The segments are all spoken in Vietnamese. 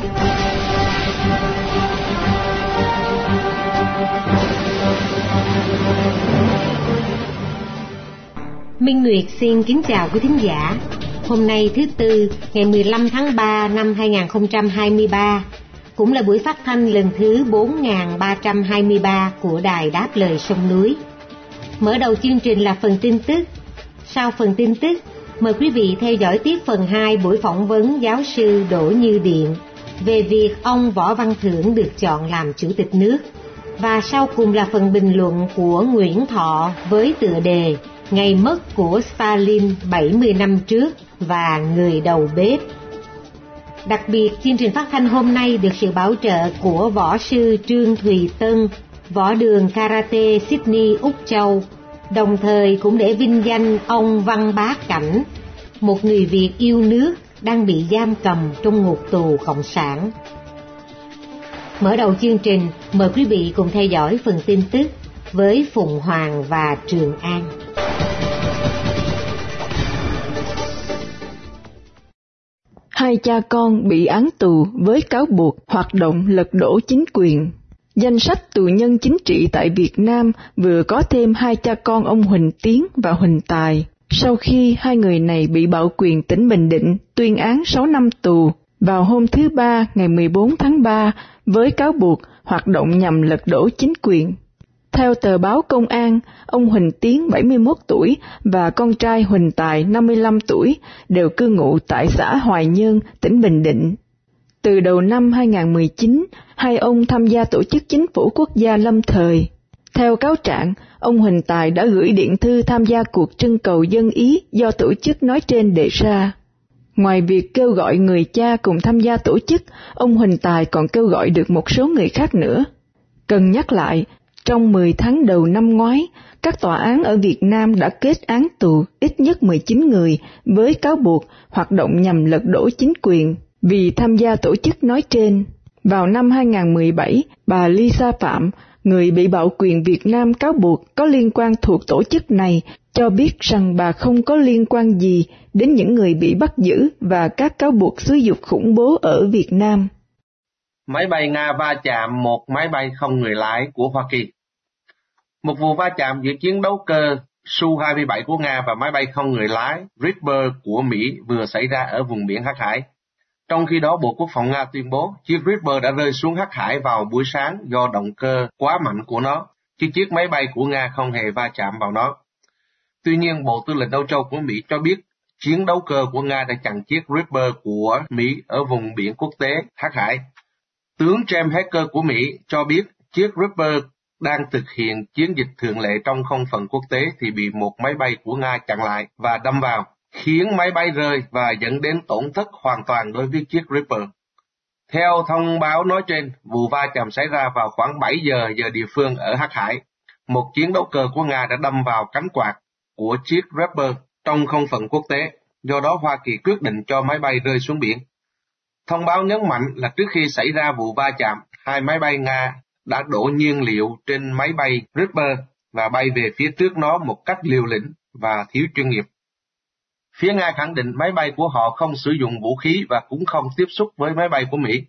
Minh Nguyệt xin kính chào quý thính giả. Hôm nay thứ Tư, ngày 15 tháng 3 năm 2023, cũng là buổi phát thanh lần thứ 4323 của Đài Đáp Lời Sông Núi. Mở đầu chương trình là phần tin tức. Sau phần tin tức, mời quý vị theo dõi tiếp phần 2 buổi phỏng vấn giáo sư Đỗ Như Điện về việc ông Võ Văn Thưởng được chọn làm chủ tịch nước. Và sau cùng là phần bình luận của Nguyễn Thọ với tựa đề Ngày mất của Stalin 70 năm trước và người đầu bếp. Đặc biệt, chương trình phát thanh hôm nay được sự bảo trợ của võ sư Trương Thùy Tân, võ đường Karate Sydney Úc Châu, đồng thời cũng để vinh danh ông Văn Bá Cảnh, một người Việt yêu nước đang bị giam cầm trong ngục tù Cộng sản. Mở đầu chương trình, mời quý vị cùng theo dõi phần tin tức với Phùng Hoàng và Trường An. hai cha con bị án tù với cáo buộc hoạt động lật đổ chính quyền. Danh sách tù nhân chính trị tại Việt Nam vừa có thêm hai cha con ông Huỳnh Tiến và Huỳnh Tài. Sau khi hai người này bị bạo quyền tỉnh Bình Định tuyên án 6 năm tù vào hôm thứ Ba ngày 14 tháng 3 với cáo buộc hoạt động nhằm lật đổ chính quyền. Theo tờ báo Công an, ông Huỳnh Tiến 71 tuổi và con trai Huỳnh Tài 55 tuổi đều cư ngụ tại xã Hoài Nhơn, tỉnh Bình Định. Từ đầu năm 2019, hai ông tham gia tổ chức chính phủ quốc gia lâm thời. Theo cáo trạng, ông Huỳnh Tài đã gửi điện thư tham gia cuộc trưng cầu dân ý do tổ chức nói trên đề ra. Ngoài việc kêu gọi người cha cùng tham gia tổ chức, ông Huỳnh Tài còn kêu gọi được một số người khác nữa. Cần nhắc lại, trong 10 tháng đầu năm ngoái, các tòa án ở Việt Nam đã kết án tù ít nhất 19 người với cáo buộc hoạt động nhằm lật đổ chính quyền vì tham gia tổ chức nói trên. Vào năm 2017, bà Lisa Phạm, người bị bạo quyền Việt Nam cáo buộc có liên quan thuộc tổ chức này, cho biết rằng bà không có liên quan gì đến những người bị bắt giữ và các cáo buộc xúi dục khủng bố ở Việt Nam máy bay Nga va chạm một máy bay không người lái của Hoa Kỳ. Một vụ va chạm giữa chiến đấu cơ Su-27 của Nga và máy bay không người lái Reaper của Mỹ vừa xảy ra ở vùng biển Hắc Hải. Trong khi đó, Bộ Quốc phòng Nga tuyên bố chiếc Reaper đã rơi xuống Hắc Hải vào buổi sáng do động cơ quá mạnh của nó, chứ chiếc máy bay của Nga không hề va chạm vào nó. Tuy nhiên, Bộ Tư lệnh Âu Châu của Mỹ cho biết chiến đấu cơ của Nga đã chặn chiếc Reaper của Mỹ ở vùng biển quốc tế Hắc Hải Tướng James Hacker của Mỹ cho biết chiếc Reaper đang thực hiện chiến dịch thường lệ trong không phận quốc tế thì bị một máy bay của Nga chặn lại và đâm vào, khiến máy bay rơi và dẫn đến tổn thất hoàn toàn đối với chiếc Reaper. Theo thông báo nói trên, vụ va chạm xảy ra vào khoảng 7 giờ giờ địa phương ở Hắc Hải. Một chiến đấu cơ của Nga đã đâm vào cánh quạt của chiếc Reaper trong không phận quốc tế, do đó Hoa Kỳ quyết định cho máy bay rơi xuống biển. Thông báo nhấn mạnh là trước khi xảy ra vụ va chạm, hai máy bay Nga đã đổ nhiên liệu trên máy bay Reaper và bay về phía trước nó một cách liều lĩnh và thiếu chuyên nghiệp. Phía Nga khẳng định máy bay của họ không sử dụng vũ khí và cũng không tiếp xúc với máy bay của Mỹ.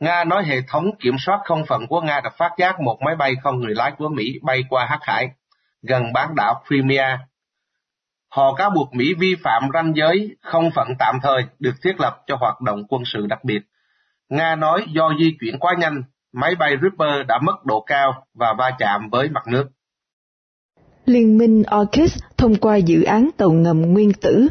Nga nói hệ thống kiểm soát không phận của Nga đã phát giác một máy bay không người lái của Mỹ bay qua Hắc Hải, gần bán đảo Crimea Họ cáo buộc Mỹ vi phạm ranh giới không phận tạm thời được thiết lập cho hoạt động quân sự đặc biệt. Nga nói do di chuyển quá nhanh, máy bay Reaper đã mất độ cao và va chạm với mặt nước. Liên minh AUKUS thông qua dự án tàu ngầm nguyên tử.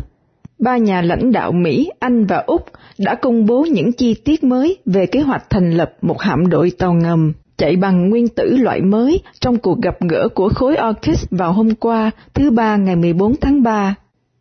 Ba nhà lãnh đạo Mỹ, Anh và Úc đã công bố những chi tiết mới về kế hoạch thành lập một hạm đội tàu ngầm chạy bằng nguyên tử loại mới trong cuộc gặp gỡ của khối AUKUS vào hôm qua, thứ Ba ngày 14 tháng 3.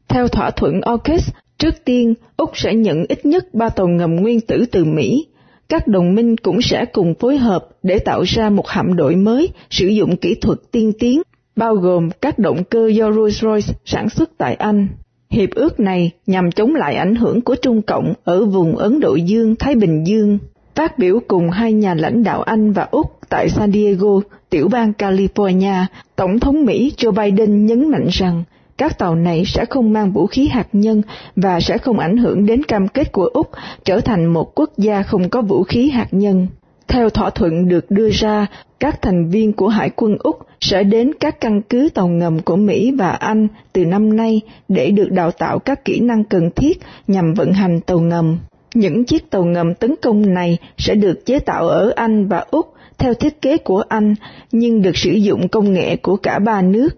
Theo thỏa thuận AUKUS, trước tiên Úc sẽ nhận ít nhất ba tàu ngầm nguyên tử từ Mỹ. các đồng minh cũng sẽ cùng phối hợp để tạo ra một hạm đội mới sử dụng kỹ thuật tiên tiến, bao gồm các động cơ do Rolls-Royce sản xuất tại Anh. Hiệp ước này nhằm chống lại ảnh hưởng của Trung Cộng ở vùng Ấn Độ Dương-Thái Bình Dương. Phát biểu cùng hai nhà lãnh đạo Anh và Úc tại San Diego, tiểu bang California, Tổng thống Mỹ Joe Biden nhấn mạnh rằng các tàu này sẽ không mang vũ khí hạt nhân và sẽ không ảnh hưởng đến cam kết của Úc trở thành một quốc gia không có vũ khí hạt nhân. Theo thỏa thuận được đưa ra, các thành viên của Hải quân Úc sẽ đến các căn cứ tàu ngầm của Mỹ và Anh từ năm nay để được đào tạo các kỹ năng cần thiết nhằm vận hành tàu ngầm. Những chiếc tàu ngầm tấn công này sẽ được chế tạo ở Anh và Úc theo thiết kế của Anh, nhưng được sử dụng công nghệ của cả ba nước.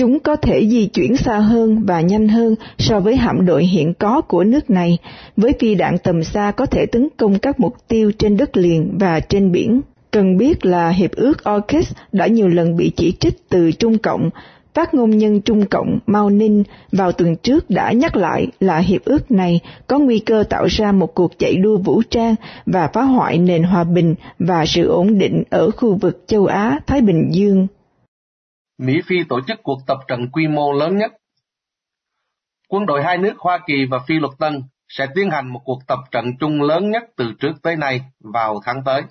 Chúng có thể di chuyển xa hơn và nhanh hơn so với hạm đội hiện có của nước này, với phi đạn tầm xa có thể tấn công các mục tiêu trên đất liền và trên biển. Cần biết là Hiệp ước AUKUS đã nhiều lần bị chỉ trích từ Trung Cộng. Phát ngôn nhân Trung Cộng Mao Ninh vào tuần trước đã nhắc lại là hiệp ước này có nguy cơ tạo ra một cuộc chạy đua vũ trang và phá hoại nền hòa bình và sự ổn định ở khu vực châu Á-Thái Bình Dương. Mỹ Phi tổ chức cuộc tập trận quy mô lớn nhất. Quân đội hai nước Hoa Kỳ và Phi Luật Tân sẽ tiến hành một cuộc tập trận chung lớn nhất từ trước tới nay vào tháng tới.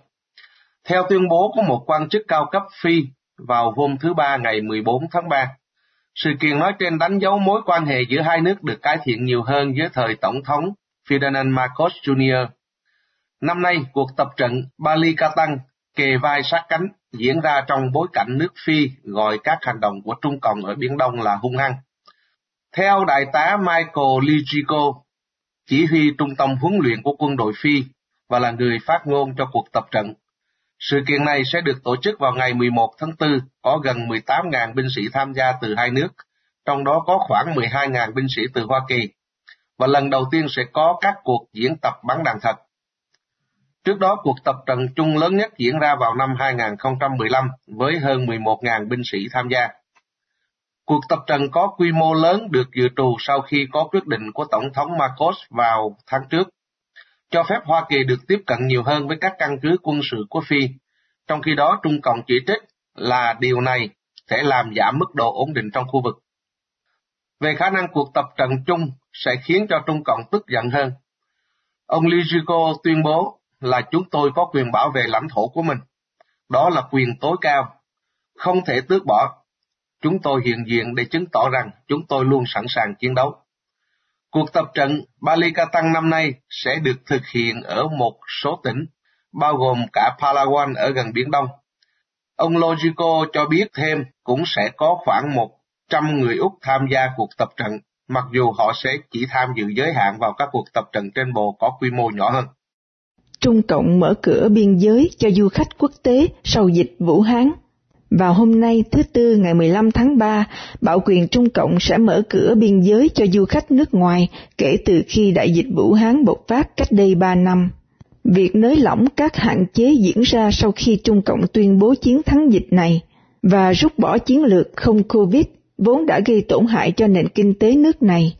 Theo tuyên bố của một quan chức cao cấp Phi vào hôm thứ Ba ngày 14 tháng 3, sự kiện nói trên đánh dấu mối quan hệ giữa hai nước được cải thiện nhiều hơn dưới thời Tổng thống Ferdinand Marcos Jr. Năm nay, cuộc tập trận Bali Katang kề vai sát cánh diễn ra trong bối cảnh nước Phi gọi các hành động của Trung Cộng ở Biển Đông là hung hăng. Theo đại tá Michael Ligico, chỉ huy trung tâm huấn luyện của quân đội Phi và là người phát ngôn cho cuộc tập trận, sự kiện này sẽ được tổ chức vào ngày 11 tháng 4, có gần 18.000 binh sĩ tham gia từ hai nước, trong đó có khoảng 12.000 binh sĩ từ Hoa Kỳ, và lần đầu tiên sẽ có các cuộc diễn tập bắn đạn thật. Trước đó, cuộc tập trận chung lớn nhất diễn ra vào năm 2015 với hơn 11.000 binh sĩ tham gia. Cuộc tập trận có quy mô lớn được dự trù sau khi có quyết định của Tổng thống Marcos vào tháng trước, cho phép Hoa Kỳ được tiếp cận nhiều hơn với các căn cứ quân sự của Phi, trong khi đó Trung Cộng chỉ trích là điều này sẽ làm giảm mức độ ổn định trong khu vực. Về khả năng cuộc tập trận chung sẽ khiến cho Trung Cộng tức giận hơn. Ông Lijico tuyên bố là chúng tôi có quyền bảo vệ lãnh thổ của mình. Đó là quyền tối cao, không thể tước bỏ. Chúng tôi hiện diện để chứng tỏ rằng chúng tôi luôn sẵn sàng chiến đấu. Cuộc tập trận Balikatan năm nay sẽ được thực hiện ở một số tỉnh, bao gồm cả Palawan ở gần Biển Đông. Ông Logico cho biết thêm cũng sẽ có khoảng 100 người Úc tham gia cuộc tập trận, mặc dù họ sẽ chỉ tham dự giới hạn vào các cuộc tập trận trên bộ có quy mô nhỏ hơn. Trung Cộng mở cửa biên giới cho du khách quốc tế sau dịch Vũ Hán. Vào hôm nay thứ Tư ngày 15 tháng 3, Bảo quyền Trung Cộng sẽ mở cửa biên giới cho du khách nước ngoài kể từ khi đại dịch Vũ Hán bộc phát cách đây 3 năm. Việc nới lỏng các hạn chế diễn ra sau khi Trung Cộng tuyên bố chiến thắng dịch này và rút bỏ chiến lược không Covid vốn đã gây tổn hại cho nền kinh tế nước này,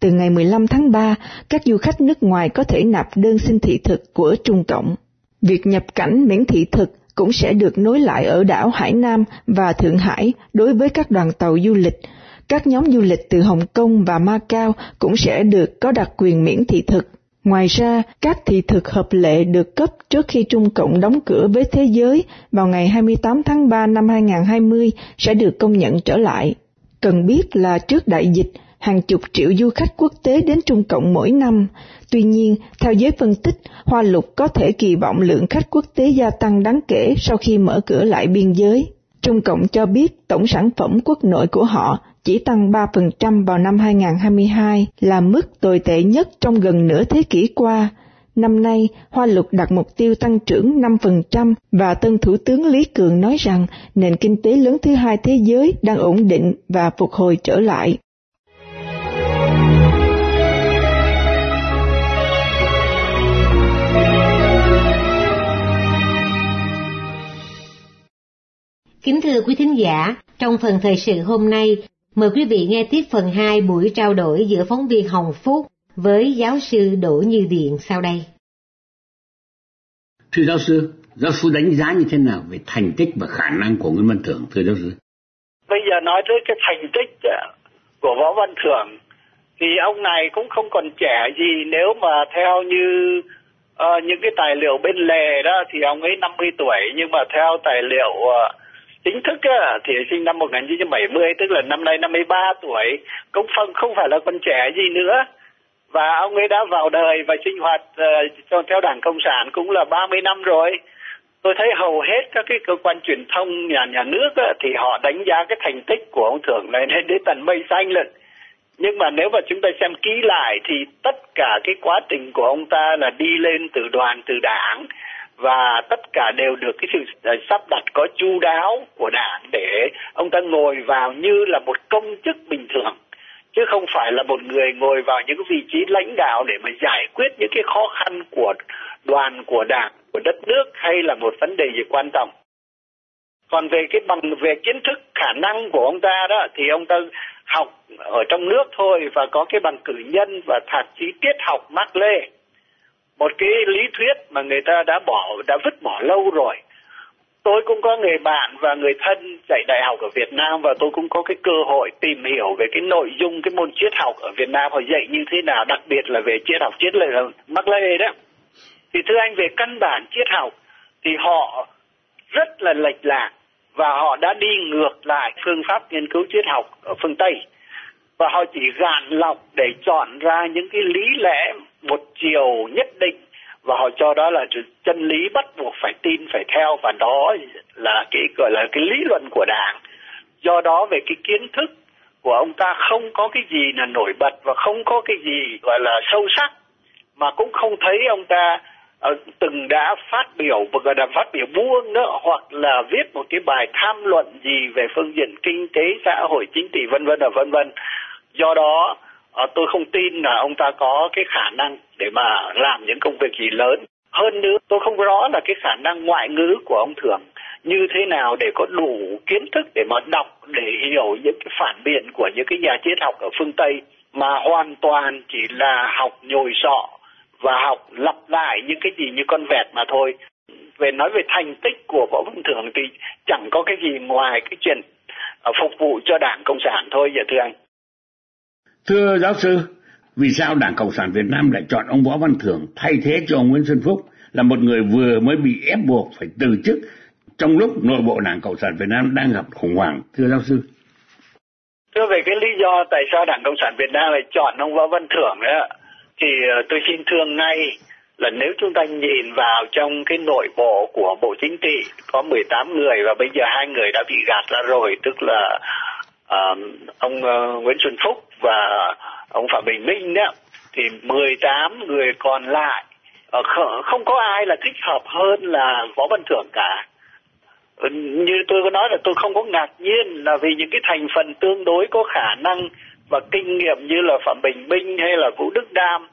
từ ngày 15 tháng 3, các du khách nước ngoài có thể nạp đơn xin thị thực của Trung Cộng. Việc nhập cảnh miễn thị thực cũng sẽ được nối lại ở đảo Hải Nam và Thượng Hải đối với các đoàn tàu du lịch. Các nhóm du lịch từ Hồng Kông và Macau cũng sẽ được có đặc quyền miễn thị thực. Ngoài ra, các thị thực hợp lệ được cấp trước khi Trung Cộng đóng cửa với thế giới vào ngày 28 tháng 3 năm 2020 sẽ được công nhận trở lại. Cần biết là trước đại dịch, hàng chục triệu du khách quốc tế đến Trung Cộng mỗi năm. Tuy nhiên, theo giới phân tích, Hoa Lục có thể kỳ vọng lượng khách quốc tế gia tăng đáng kể sau khi mở cửa lại biên giới. Trung Cộng cho biết tổng sản phẩm quốc nội của họ chỉ tăng 3% vào năm 2022 là mức tồi tệ nhất trong gần nửa thế kỷ qua. Năm nay, Hoa Lục đặt mục tiêu tăng trưởng 5% và tân Thủ tướng Lý Cường nói rằng nền kinh tế lớn thứ hai thế giới đang ổn định và phục hồi trở lại. Kính thưa quý thính giả, trong phần thời sự hôm nay, mời quý vị nghe tiếp phần 2 buổi trao đổi giữa phóng viên Hồng Phúc với giáo sư Đỗ Như Điện sau đây. Thưa giáo sư, giáo sư đánh giá như thế nào về thành tích và khả năng của Nguyễn Văn Thưởng, thưa giáo sư? Bây giờ nói tới cái thành tích ờ, của Võ Văn Thưởng thì ông này cũng không còn trẻ gì nếu mà theo như uh, những cái tài liệu bên lề đó thì ông ấy 50 tuổi nhưng mà theo tài liệu uh, chính thức thì sinh năm 1970 tức là năm nay 53 tuổi. Cũng không không phải là con trẻ gì nữa. Và ông ấy đã vào đời và sinh hoạt uh, theo đảng cộng sản cũng là 30 năm rồi. Tôi thấy hầu hết các cái cơ quan truyền thông nhà nhà nước á, thì họ đánh giá cái thành tích của ông thưởng này lên đến tận mây xanh lận. Nhưng mà nếu mà chúng ta xem kỹ lại thì tất cả cái quá trình của ông ta là đi lên từ đoàn từ đảng và tất cả đều được cái sự ờ, sắp đặt có chu đáo của đảng để ông ta ngồi vào như là một công chức bình thường, chứ không phải là một người ngồi vào những vị trí lãnh đạo để mà giải quyết những cái khó khăn của đoàn, của đảng, của đất nước hay là một vấn đề gì quan trọng. Còn về cái bằng, về kiến thức, khả năng của ông ta đó, thì ông ta học ở trong nước thôi và có cái bằng cử nhân và thạc sĩ tiết học Mác Lê một cái lý thuyết mà người ta đã bỏ, đã vứt bỏ lâu rồi. Tôi cũng có người bạn và người thân dạy đại học ở Việt Nam và tôi cũng có cái cơ hội tìm hiểu về cái nội dung, cái môn triết học ở Việt Nam họ dạy như thế nào, đặc biệt là về triết học, triết lệ Mác Lê đó thì thưa anh, về căn bản triết học thì họ rất là lệch lạc và họ đã đi ngược lại phương pháp nghiên cứu triết học ở phương Tây. Và họ chỉ gạn lọc để chọn ra những cái lý lẽ một chiều nhất định và họ cho đó là chân lý bắt buộc phải tin phải theo và đó là cái gọi là cái lý luận của đảng. Do đó về cái kiến thức của ông ta không có cái gì là nổi bật và không có cái gì gọi là sâu sắc mà cũng không thấy ông ta uh, từng đã phát biểu và gọi là phát biểu buông nữa hoặc là viết một cái bài tham luận gì về phương diện kinh tế xã hội chính trị vân vân và vân vân. Do đó Ờ, tôi không tin là ông ta có cái khả năng để mà làm những công việc gì lớn. Hơn nữa, tôi không rõ là cái khả năng ngoại ngữ của ông thường như thế nào để có đủ kiến thức để mà đọc, để hiểu những cái phản biện của những cái nhà triết học ở phương Tây mà hoàn toàn chỉ là học nhồi sọ và học lặp lại những cái gì như con vẹt mà thôi. Về nói về thành tích của võ văn thưởng thì chẳng có cái gì ngoài cái chuyện ờ, phục vụ cho đảng cộng sản thôi dạ thưa anh thưa giáo sư vì sao đảng cộng sản việt nam lại chọn ông võ văn thưởng thay thế cho ông nguyễn xuân phúc là một người vừa mới bị ép buộc phải từ chức trong lúc nội bộ đảng cộng sản việt nam đang gặp khủng hoảng? Thưa giáo sư. Thưa về cái lý do tại sao đảng cộng sản việt nam lại chọn ông võ văn thưởng đó, thì ờ, tôi xin thương ngay là nếu chúng ta nhìn vào trong cái nội bộ của Bộ Chính trị có 18 người và bây giờ hai người đã bị gạt ra rồi tức là ông ờ, Nguyễn Xuân Phúc và ông Phạm Bình Minh đó thì 18 người còn lại ờ, không có ai là thích hợp hơn là Võ Văn Thưởng cả ừ, như tôi có nói là tôi không có ngạc nhiên là vì những cái thành phần tương đối có khả năng và kinh nghiệm như là Phạm Bình Minh hay là Vũ Đức Đam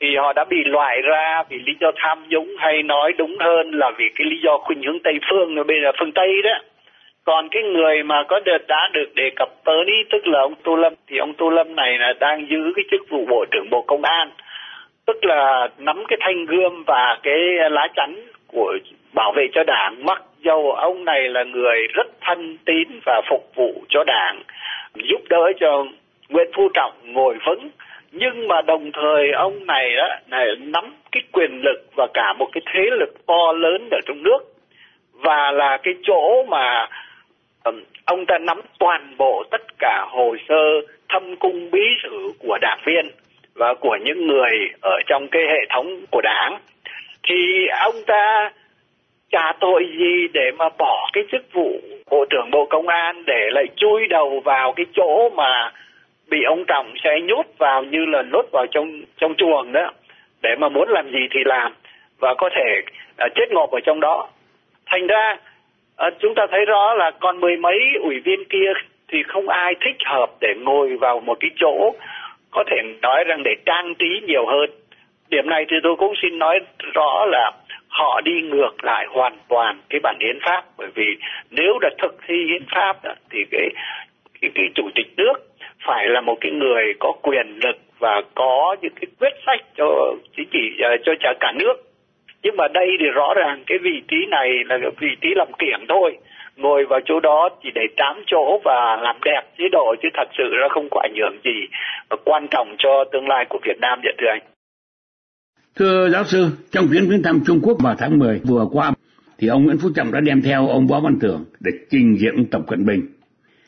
thì họ đã bị loại ra vì lý do tham nhũng hay nói đúng hơn là vì cái lý do khuynh hướng Tây phương rồi bây giờ phương Tây đó. Còn cái người mà có đợt đã được đề cập tới tức là ông Tô Lâm, thì ông Tô Lâm này là đang giữ cái chức vụ Bộ trưởng Bộ Công an. Tức là nắm cái thanh gươm và cái lá chắn của bảo vệ cho đảng. Mặc dầu ông này là người rất thân tín và phục vụ cho đảng, giúp đỡ cho Nguyễn Phú Trọng ngồi vững, nhưng mà đồng thời ông này đó này nắm cái quyền lực và cả một cái thế lực to lớn ở trong nước. Và là cái chỗ mà ông ta nắm toàn bộ tất cả hồ sơ thâm cung bí sử của đảng viên và của những người ở trong cái hệ thống của đảng. Thì ông ta trả tội gì để mà bỏ cái chức vụ bộ trưởng bộ công an để lại chui đầu vào cái chỗ mà bị ông trọng sẽ nhốt vào như là nhốt vào trong trong chuồng đó. Để mà muốn làm gì thì làm và có thể uh, chết ngộp ở trong đó. Thành ra Ờ, chúng ta thấy rõ là còn mười mấy ủy viên kia thì không ai thích hợp để ngồi vào một cái chỗ có thể nói rằng để trang trí nhiều hơn. Điểm này thì tôi cũng xin nói rõ là họ đi ngược lại hoàn toàn cái bản hiến pháp. Bởi vì nếu đã thực thi hiến pháp đó, thì cái, cái cái chủ tịch nước phải là một cái người có quyền lực và có những cái quyết sách cho chính trị ờ, cho cả cả nước nhưng mà đây thì rõ ràng cái vị trí này là cái vị trí làm kiểng thôi ngồi vào chỗ đó chỉ để tám chỗ và làm đẹp chế độ chứ thật sự nó không có ảnh hưởng gì và quan trọng cho tương lai của Việt Nam vậy thưa anh. Thưa giáo sư, trong chuyến viếng thăm Trung Quốc vào tháng 10 vừa qua thì ông Nguyễn Phú Trọng đã đem theo ông Võ Văn Thưởng để trình diện Tập Cận Bình.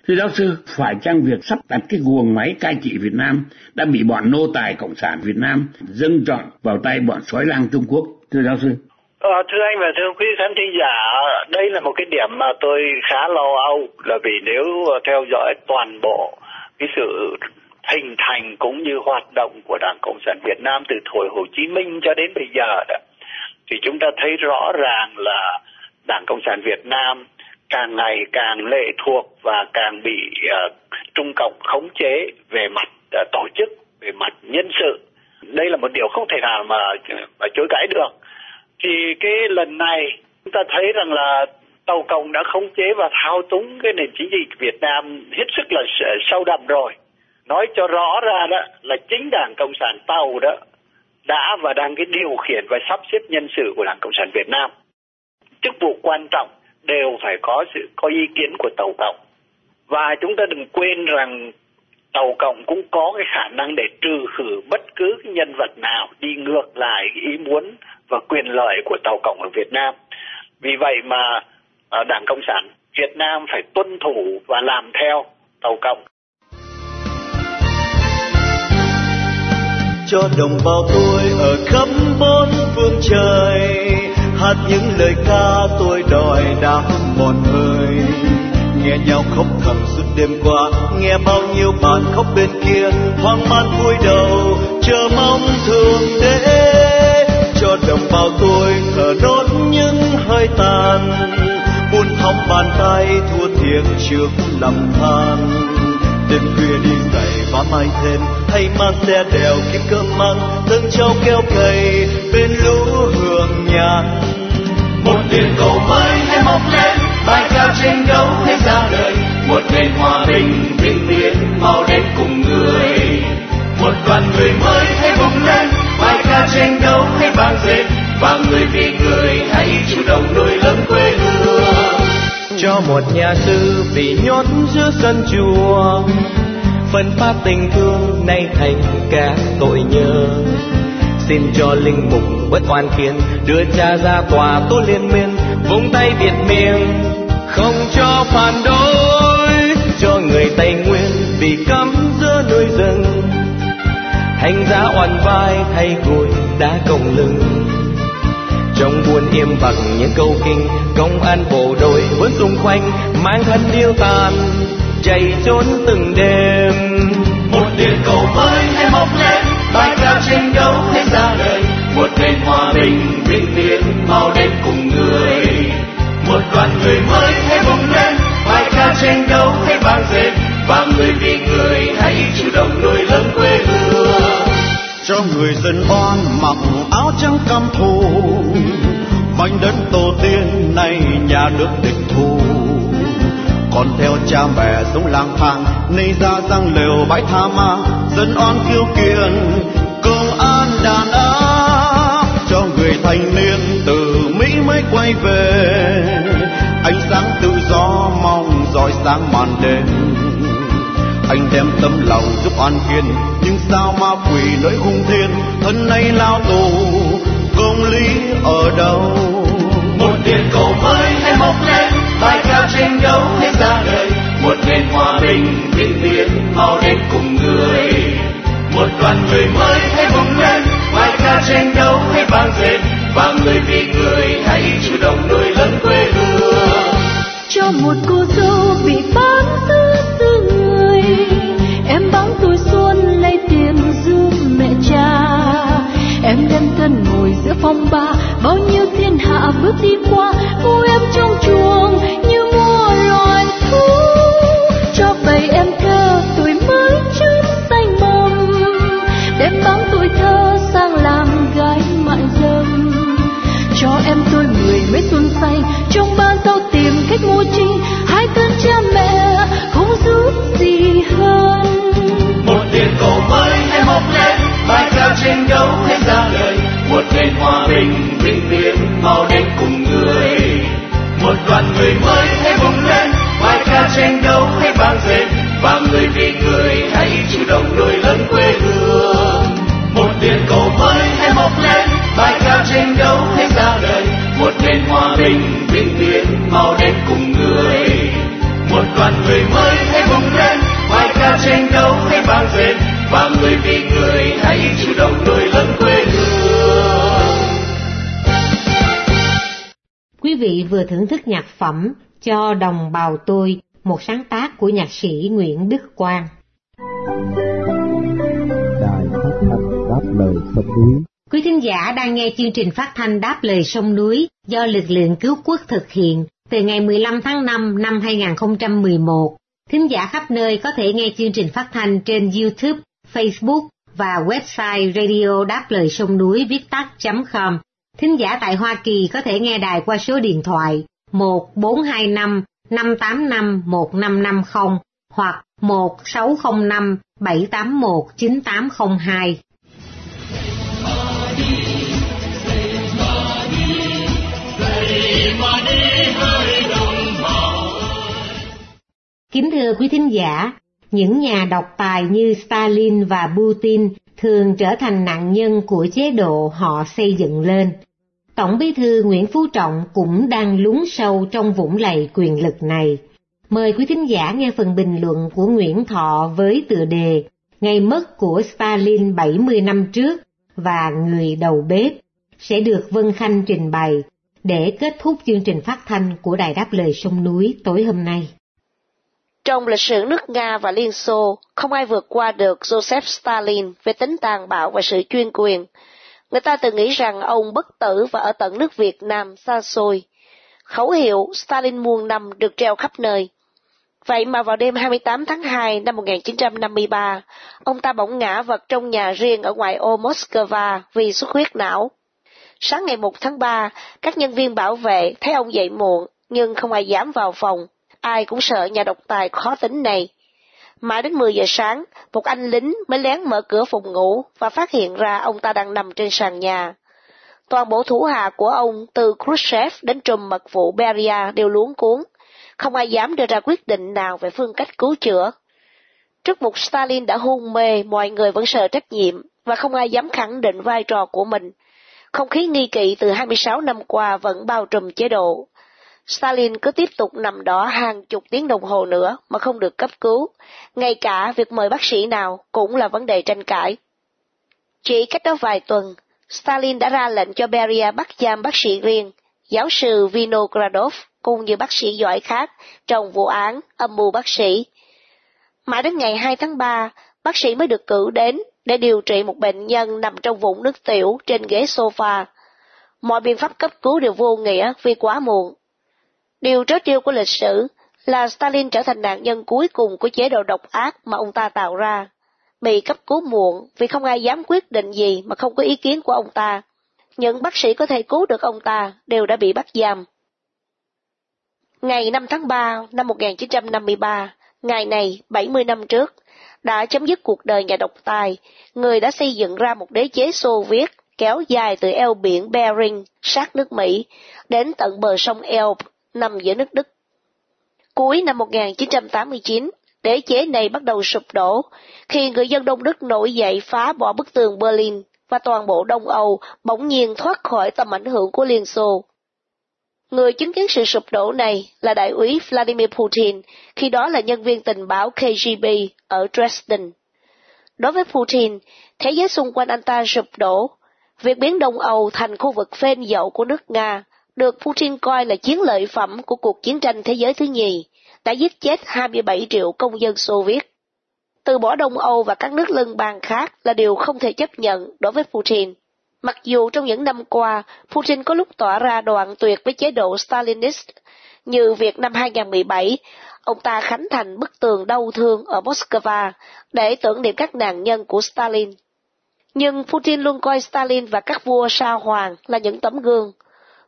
Thưa giáo sư, phải chăng việc sắp đặt cái guồng máy cai trị Việt Nam đã bị bọn nô tài Cộng sản Việt Nam dâng trọn vào tay bọn sói lang Trung Quốc? Thưa giáo sư. Ờ, thưa anh và thưa quý khán thính giả, đây là một cái điểm mà tôi khá lo âu là vì nếu theo dõi toàn bộ cái sự hình thành cũng như hoạt động của Đảng Cộng sản Việt Nam từ thời Hồ Chí Minh cho đến bây giờ đó, thì chúng ta thấy rõ ràng là Đảng Cộng sản Việt Nam càng ngày càng lệ thuộc và càng bị uh, Trung Cộng khống chế về mặt uh, tổ chức, về mặt nhân sự. Đây là một điều không thể nào mà, mà chối cãi được. Thì cái lần này, chúng ta thấy rằng là Tàu Cộng đã khống chế và thao túng cái nền chính trị Việt Nam hết sức là sâu đậm rồi. Nói cho rõ ra đó là chính Đảng Cộng sản Tàu đó đã và đang cái điều khiển và sắp xếp nhân sự của Đảng Cộng sản Việt Nam. Chức vụ quan trọng đều phải có sự, có ý kiến của tàu cộng và chúng ta đừng quên rằng tàu cộng cũng có cái khả năng để trừ khử bất cứ cái nhân vật nào đi ngược lại ý muốn và quyền lợi của tàu cộng ở Việt Nam. Vì vậy mà à, đảng cộng sản Việt Nam phải tuân thủ và làm theo tàu cộng. Cho đồng bào tôi ở khắp bốn phương trời, hát những lời ca tôi đòi đã mòn hơi nghe nhau khóc thầm suốt đêm qua. Nghe bao nhiêu bạn khóc bên kia hoang man vui đầu. Chờ mong thường đế, cho đồng bào tôi thở đốt những hơi tàn. Buôn thóng bàn tay thua thiệt trước lòng than. Đêm khuya đi cày và mai thêm, hay mang xe đèo kiếm cơm măng thân trâu keo cày bên lũ hương nhàn. Một điện cầu mây em mọc lên bài ca tranh đấu hay ra đời. Một nền hòa bình vĩnh viễn mau đến cùng người. Một đoàn người mới hãy bùng lên. Bài ca tranh đấu hay vang dền và người vì người hãy chủ động nuôi lớn quê hương. Cho một nhà sư bị nhốt giữa sân chùa. Phân phát tình thương nay thành cả tội nhớ. Xin cho linh mục bất oan khiên đưa cha ra tòa tốt liên miên. Vùng tay việt miền không cho phản đối, cho người tây nguyên bị cấm giữa núi rừng. Hành giá oan vai thay gùi đá cổng lưng. Trong buôn im bặt những câu kinh, công an bộ đội vẫn xung quanh, mang thân điêu tàn, chạy trốn từng đêm. Một điện cầu mới hay mọc lên, bài ca tranh đấu hay ra đời. Một nền hòa bình vĩnh viễn mau đến cùng người một đoàn người mới hãy bùng lên. Bài ca tranh đấu hãy vang dền, và người vì người hãy chủ động nuôi lớn quê hương. Cho người dân oan mặc áo trắng cam thù mảnh đất tổ tiên này nhà nước địch thù còn theo cha mẹ sống lang thang nay ra răng lều bãi tha ma dân oan kiêu kiền công an đàn áp. Cho người thanh niên từ mỹ mới quay về ánh sáng tự do mong rọi sáng màn đêm. Anh đem tấm lòng giúp an kiên nhưng sao ma quỷ nỗi hung thiên? Thân nay lao tù, công lý ở đâu? Một điện cầu mới hay mọc lên, bài ca tranh đấu hay ra đời. Một nền hòa bình vĩnh viễn, mau đến cùng người. Một đoàn người mới hay bùng lên, bài ca tranh đấu hay vang dền và người vì người hãy chủ động nuôi lớn một cô dâu bị bán giữa xứ người. Em bán tuổi xuân lấy tiền giúp mẹ cha. Em đem thân ngồi giữa phong ba, bao nhiêu thiên hạ bước đi qua. Cô em trong chuồng như mua loài thú. Cho bầy em thơ tuổi mới chớm say mầm. Đem bán tuổi thơ sang làm gái mại dâm. Cho em tôi mười mấy xuân xanh cho vừa thưởng thức nhạc phẩm Cho đồng bào tôi, một sáng tác của nhạc sĩ Nguyễn Đức Quang. Đài phát thanh đáp lời sông núi. Quý thính giả đang nghe chương trình phát thanh Đáp lời sông núi do lực lượng cứu quốc thực hiện từ ngày 15 tháng 5 năm 2011. Thính giả khắp nơi có thể nghe chương trình phát thanh trên YouTube, Facebook và website radio đáp lời sông núi viết tắt.com. Thính giả tại Hoa Kỳ có thể nghe đài qua số điện thoại 1425 585 1550 hoặc 1605 781 9802. Kính thưa quý thính giả, những nhà độc tài như Stalin và Putin thường trở thành nạn nhân của chế độ họ xây dựng lên. Tổng bí thư Nguyễn Phú Trọng cũng đang lún sâu trong vũng lầy quyền lực này. Mời quý thính giả nghe phần bình luận của Nguyễn Thọ với tựa đề Ngày mất của Stalin 70 năm trước và người đầu bếp sẽ được Vân Khanh trình bày để kết thúc chương trình phát thanh của Đài Đáp Lời Sông Núi tối hôm nay. Trong lịch sử nước Nga và Liên Xô, không ai vượt qua được Joseph Stalin về tính tàn bạo và sự chuyên quyền. Người ta từng nghĩ rằng ông bất tử và ở tận nước Việt Nam xa xôi. Khẩu hiệu Stalin muôn năm được treo khắp nơi. Vậy mà vào đêm 28 tháng 2 năm 1953, ông ta bỗng ngã vật trong nhà riêng ở ngoại ô Moscow vì xuất huyết não. Sáng ngày 1 tháng 3, các nhân viên bảo vệ thấy ông dậy muộn, nhưng không ai dám vào phòng. Ai cũng sợ nhà độc tài khó tính này. Mãi đến 10 giờ sáng, một anh lính mới lén mở cửa phòng ngủ và phát hiện ra ông ta đang nằm trên sàn nhà. Toàn bộ thủ hạ của ông, từ Khrushchev đến trùm mật vụ Beria đều luống cuốn. Không ai dám đưa ra quyết định nào về phương cách cứu chữa. Trước một Stalin đã hôn mê, mọi người vẫn sợ trách nhiệm và không ai dám khẳng định vai trò của mình. Không khí nghi kỵ từ 26 năm qua vẫn bao trùm chế độ. Stalin cứ tiếp tục nằm đó hàng chục tiếng đồng hồ nữa mà không được cấp cứu. Ngay cả việc mời bác sĩ nào cũng là vấn đề tranh cãi. Chỉ cách đó vài tuần, Stalin đã ra lệnh cho Beria bắt giam bác sĩ riêng, giáo sư Vinogradov cùng như bác sĩ giỏi khác trong vụ án âm mưu bác sĩ. Mãi đến ngày 2 tháng 3, bác sĩ mới được cử đến để điều trị một bệnh nhân nằm trong vũng nước tiểu trên ghế sofa. Mọi biện pháp cấp cứu đều vô nghĩa vì quá muộn. Điều trớ trêu của lịch sử là Stalin trở thành nạn nhân cuối cùng của chế độ độc ác mà ông ta tạo ra. Bị cấp cứu muộn vì không ai dám quyết định gì mà không có ý kiến của ông ta. Những bác sĩ có thể cứu được ông ta đều đã bị bắt giam. Ngày 5 tháng 3 năm 1953, ngày này 70 năm trước, đã chấm dứt cuộc đời nhà độc tài, người đã xây dựng ra một đế chế Xô Viết kéo dài từ eo biển Bering sát nước Mỹ đến tận bờ sông Elbe nằm giữa nước Đức. Cuối năm 1989, đế chế này bắt đầu sụp đổ khi người dân Đông Đức nổi dậy phá bỏ bức tường Berlin và toàn bộ Đông Âu bỗng nhiên thoát khỏi tầm ảnh hưởng của Liên Xô. Người chứng kiến sự sụp đổ này là đại úy Vladimir Putin, khi đó là nhân viên tình báo KGB ở Dresden. Đối với Putin, thế giới xung quanh anh ta sụp đổ. Việc biến Đông Âu thành khu vực phên dậu của nước Nga được Putin coi là chiến lợi phẩm của cuộc chiến tranh thế giới thứ nhì, đã giết chết 27 triệu công dân Xô Viết. Từ bỏ Đông Âu và các nước lân bang khác là điều không thể chấp nhận đối với Putin. Mặc dù trong những năm qua, Putin có lúc tỏ ra đoạn tuyệt với chế độ Stalinist, như việc năm 2017, ông ta khánh thành bức tường đau thương ở Moscow để tưởng niệm các nạn nhân của Stalin. Nhưng Putin luôn coi Stalin và các vua sao hoàng là những tấm gương.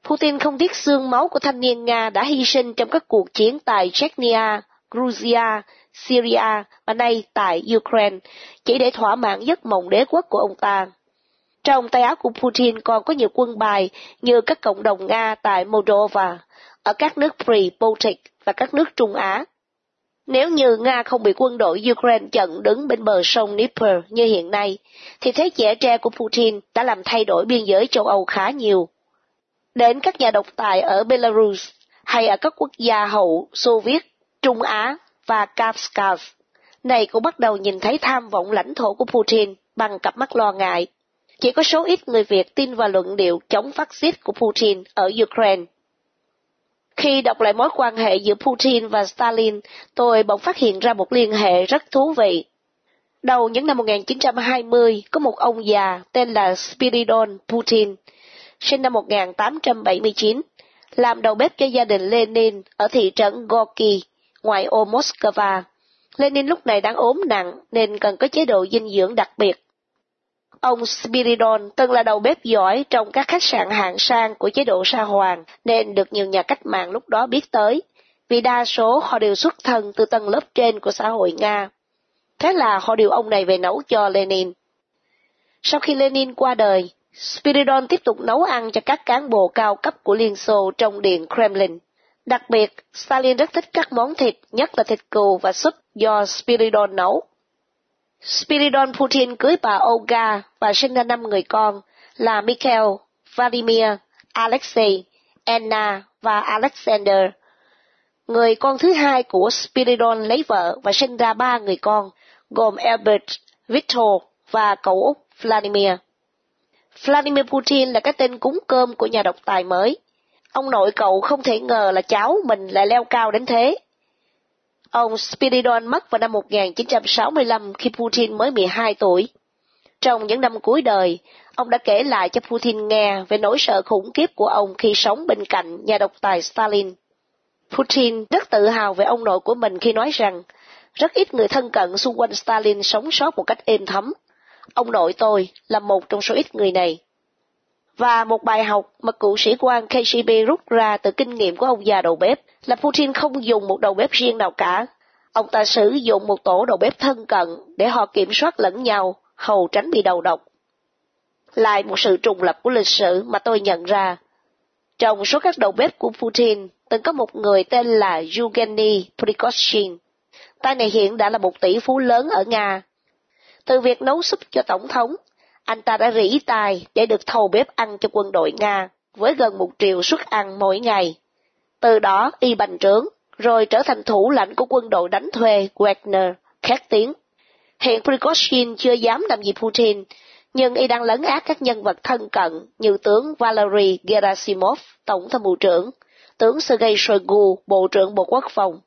Putin không tiếc xương máu của thanh niên Nga đã hy sinh trong các cuộc chiến tại Chechnya, Georgia, Syria và nay tại Ukraine, chỉ để thỏa mãn giấc mộng đế quốc của ông ta. Trong tay áo của Putin còn có nhiều quân bài như các cộng đồng Nga tại Moldova, ở các nước pre-Baltic và các nước Trung Á. Nếu như Nga không bị quân đội Ukraine chặn đứng bên bờ sông Dnieper như hiện nay, thì thế trẻ tre của Putin đã làm thay đổi biên giới châu Âu khá nhiều. Đến các nhà độc tài ở Belarus hay ở các quốc gia hậu Xô Viết, Trung Á và Kafkaz, này cũng bắt đầu nhìn thấy tham vọng lãnh thổ của Putin bằng cặp mắt lo ngại. Chỉ có số ít người Việt tin vào luận điệu chống phát xít của Putin ở Ukraine. Khi đọc lại mối quan hệ giữa Putin và Stalin, tôi bỗng phát hiện ra một liên hệ rất thú vị. Đầu những năm 1920, có một ông già tên là Spiridon Putin, sinh năm 1879, làm đầu bếp cho gia đình Lenin ở thị trấn Gorky, ngoài ô Moscow. Lenin lúc này đang ốm nặng nên cần có chế độ dinh dưỡng đặc biệt. Ông Spiridon từng là đầu bếp giỏi trong các khách sạn hạng sang của chế độ Sa Hoàng nên được nhiều nhà cách mạng lúc đó biết tới, vì đa số họ đều xuất thân từ tầng lớp trên của xã hội Nga. Thế là họ điều ông này về nấu cho Lenin. Sau khi Lenin qua đời, Spiridon tiếp tục nấu ăn cho các cán bộ cao cấp của Liên Xô trong điện Kremlin. Đặc biệt, Stalin rất thích các món thịt, nhất là thịt cừu và súp do Spiridon nấu. Spiridon Putin cưới bà Olga và sinh ra năm người con là Mikhail, Vladimir, Alexei, Anna và Alexander. Người con thứ hai của Spiridon lấy vợ và sinh ra ba người con, gồm Albert, Victor và cậu út Vladimir. Vladimir Putin là cái tên cúng cơm của nhà độc tài mới. Ông nội cậu không thể ngờ là cháu mình lại leo cao đến thế. Ông Spiridon mất vào năm 1965 khi Putin mới 12 tuổi. Trong những năm cuối đời, ông đã kể lại cho Putin nghe về nỗi sợ khủng khiếp của ông khi sống bên cạnh nhà độc tài Stalin. Putin rất tự hào về ông nội của mình khi nói rằng rất ít người thân cận xung quanh Stalin sống sót một cách êm thấm. Ông nội tôi là một trong số ít người này. Và một bài học mà cựu sĩ quan KGB rút ra từ kinh nghiệm của ông già đầu bếp là Putin không dùng một đầu bếp riêng nào cả. Ông ta sử dụng một tổ đầu bếp thân cận để họ kiểm soát lẫn nhau, hầu tránh bị đầu độc. Lại một sự trùng lập của lịch sử mà tôi nhận ra. Trong số các đầu bếp của Putin, từng có một người tên là Yevgeny Prigozhin. Tay này hiện đã là một tỷ phú lớn ở Nga. Từ việc nấu súp cho Tổng thống, anh ta đã rỉ tài để được thầu bếp ăn cho quân đội Nga, với gần một triệu suất ăn mỗi ngày. Từ đó y bành trướng, rồi trở thành thủ lãnh của quân đội đánh thuê Wagner, khét tiếng. Hiện Prigozhin chưa dám làm gì Putin, nhưng y đang lấn át các nhân vật thân cận như tướng Valery Gerasimov, tổng tham mưu trưởng, tướng Sergei Shoigu, bộ trưởng Bộ Quốc phòng.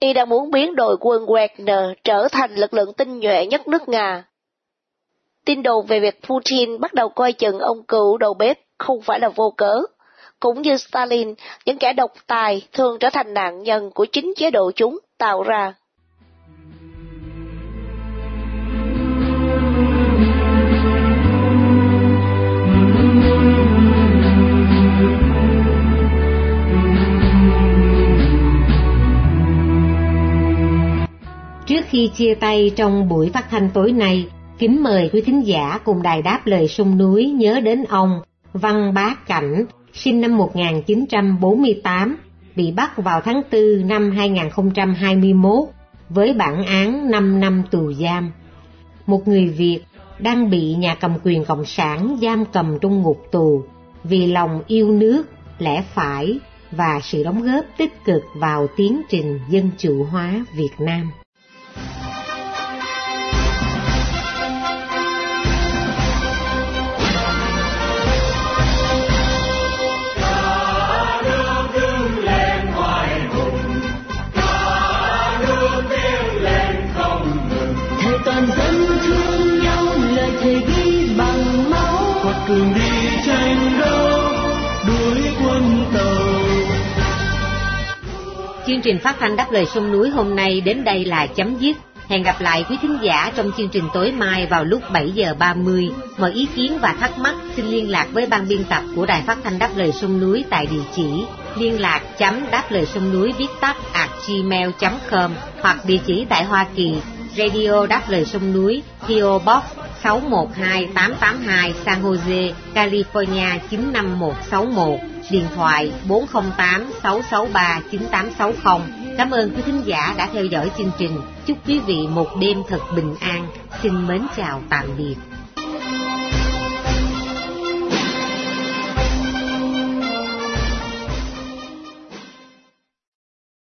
Y đang muốn biến đội quân Wagner trở thành lực lượng tinh nhuệ nhất nước Nga. Tin đồn về việc Putin bắt đầu coi chừng ông cựu đầu bếp không phải là vô cớ. Cũng như Stalin, những kẻ độc tài thường trở thành nạn nhân của chính chế độ chúng tạo ra. Khi chia tay trong buổi phát thanh tối nay, kính mời quý thính giả cùng đài đáp lời sông núi nhớ đến ông Văn Bá Cảnh, sinh năm 1948, bị bắt vào tháng 4 năm 2021 với bản án 5 năm tù giam. Một người Việt đang bị nhà cầm quyền Cộng sản giam cầm trong ngục tù vì lòng yêu nước, lẽ phải và sự đóng góp tích cực vào tiến trình dân chủ hóa Việt Nam. Toàn dân thương nhau lời thề ghi bằng máu quật cường đi tranh đấu đuổi quân tàu Chương trình phát thanh đáp lời sông núi hôm nay đến đây là chấm dứt. Hẹn gặp lại quý thính giả trong chương trình tối mai vào lúc 7 giờ 30. Mọi ý kiến và thắc mắc xin liên lạc với ban biên tập của Đài Phát thanh Đáp lời sông núi tại địa chỉ liên lạc chấm đáp lời sông núi viết tắt at gmail.com hoặc địa chỉ tại Hoa Kỳ Radio Đáp Lời Sông Núi, PO Box 612882 San Jose, California 95161, điện thoại 408-663-9860. Cảm ơn quý thính giả đã theo dõi chương trình. Chúc quý vị một đêm thật bình an. Xin mến chào tạm biệt.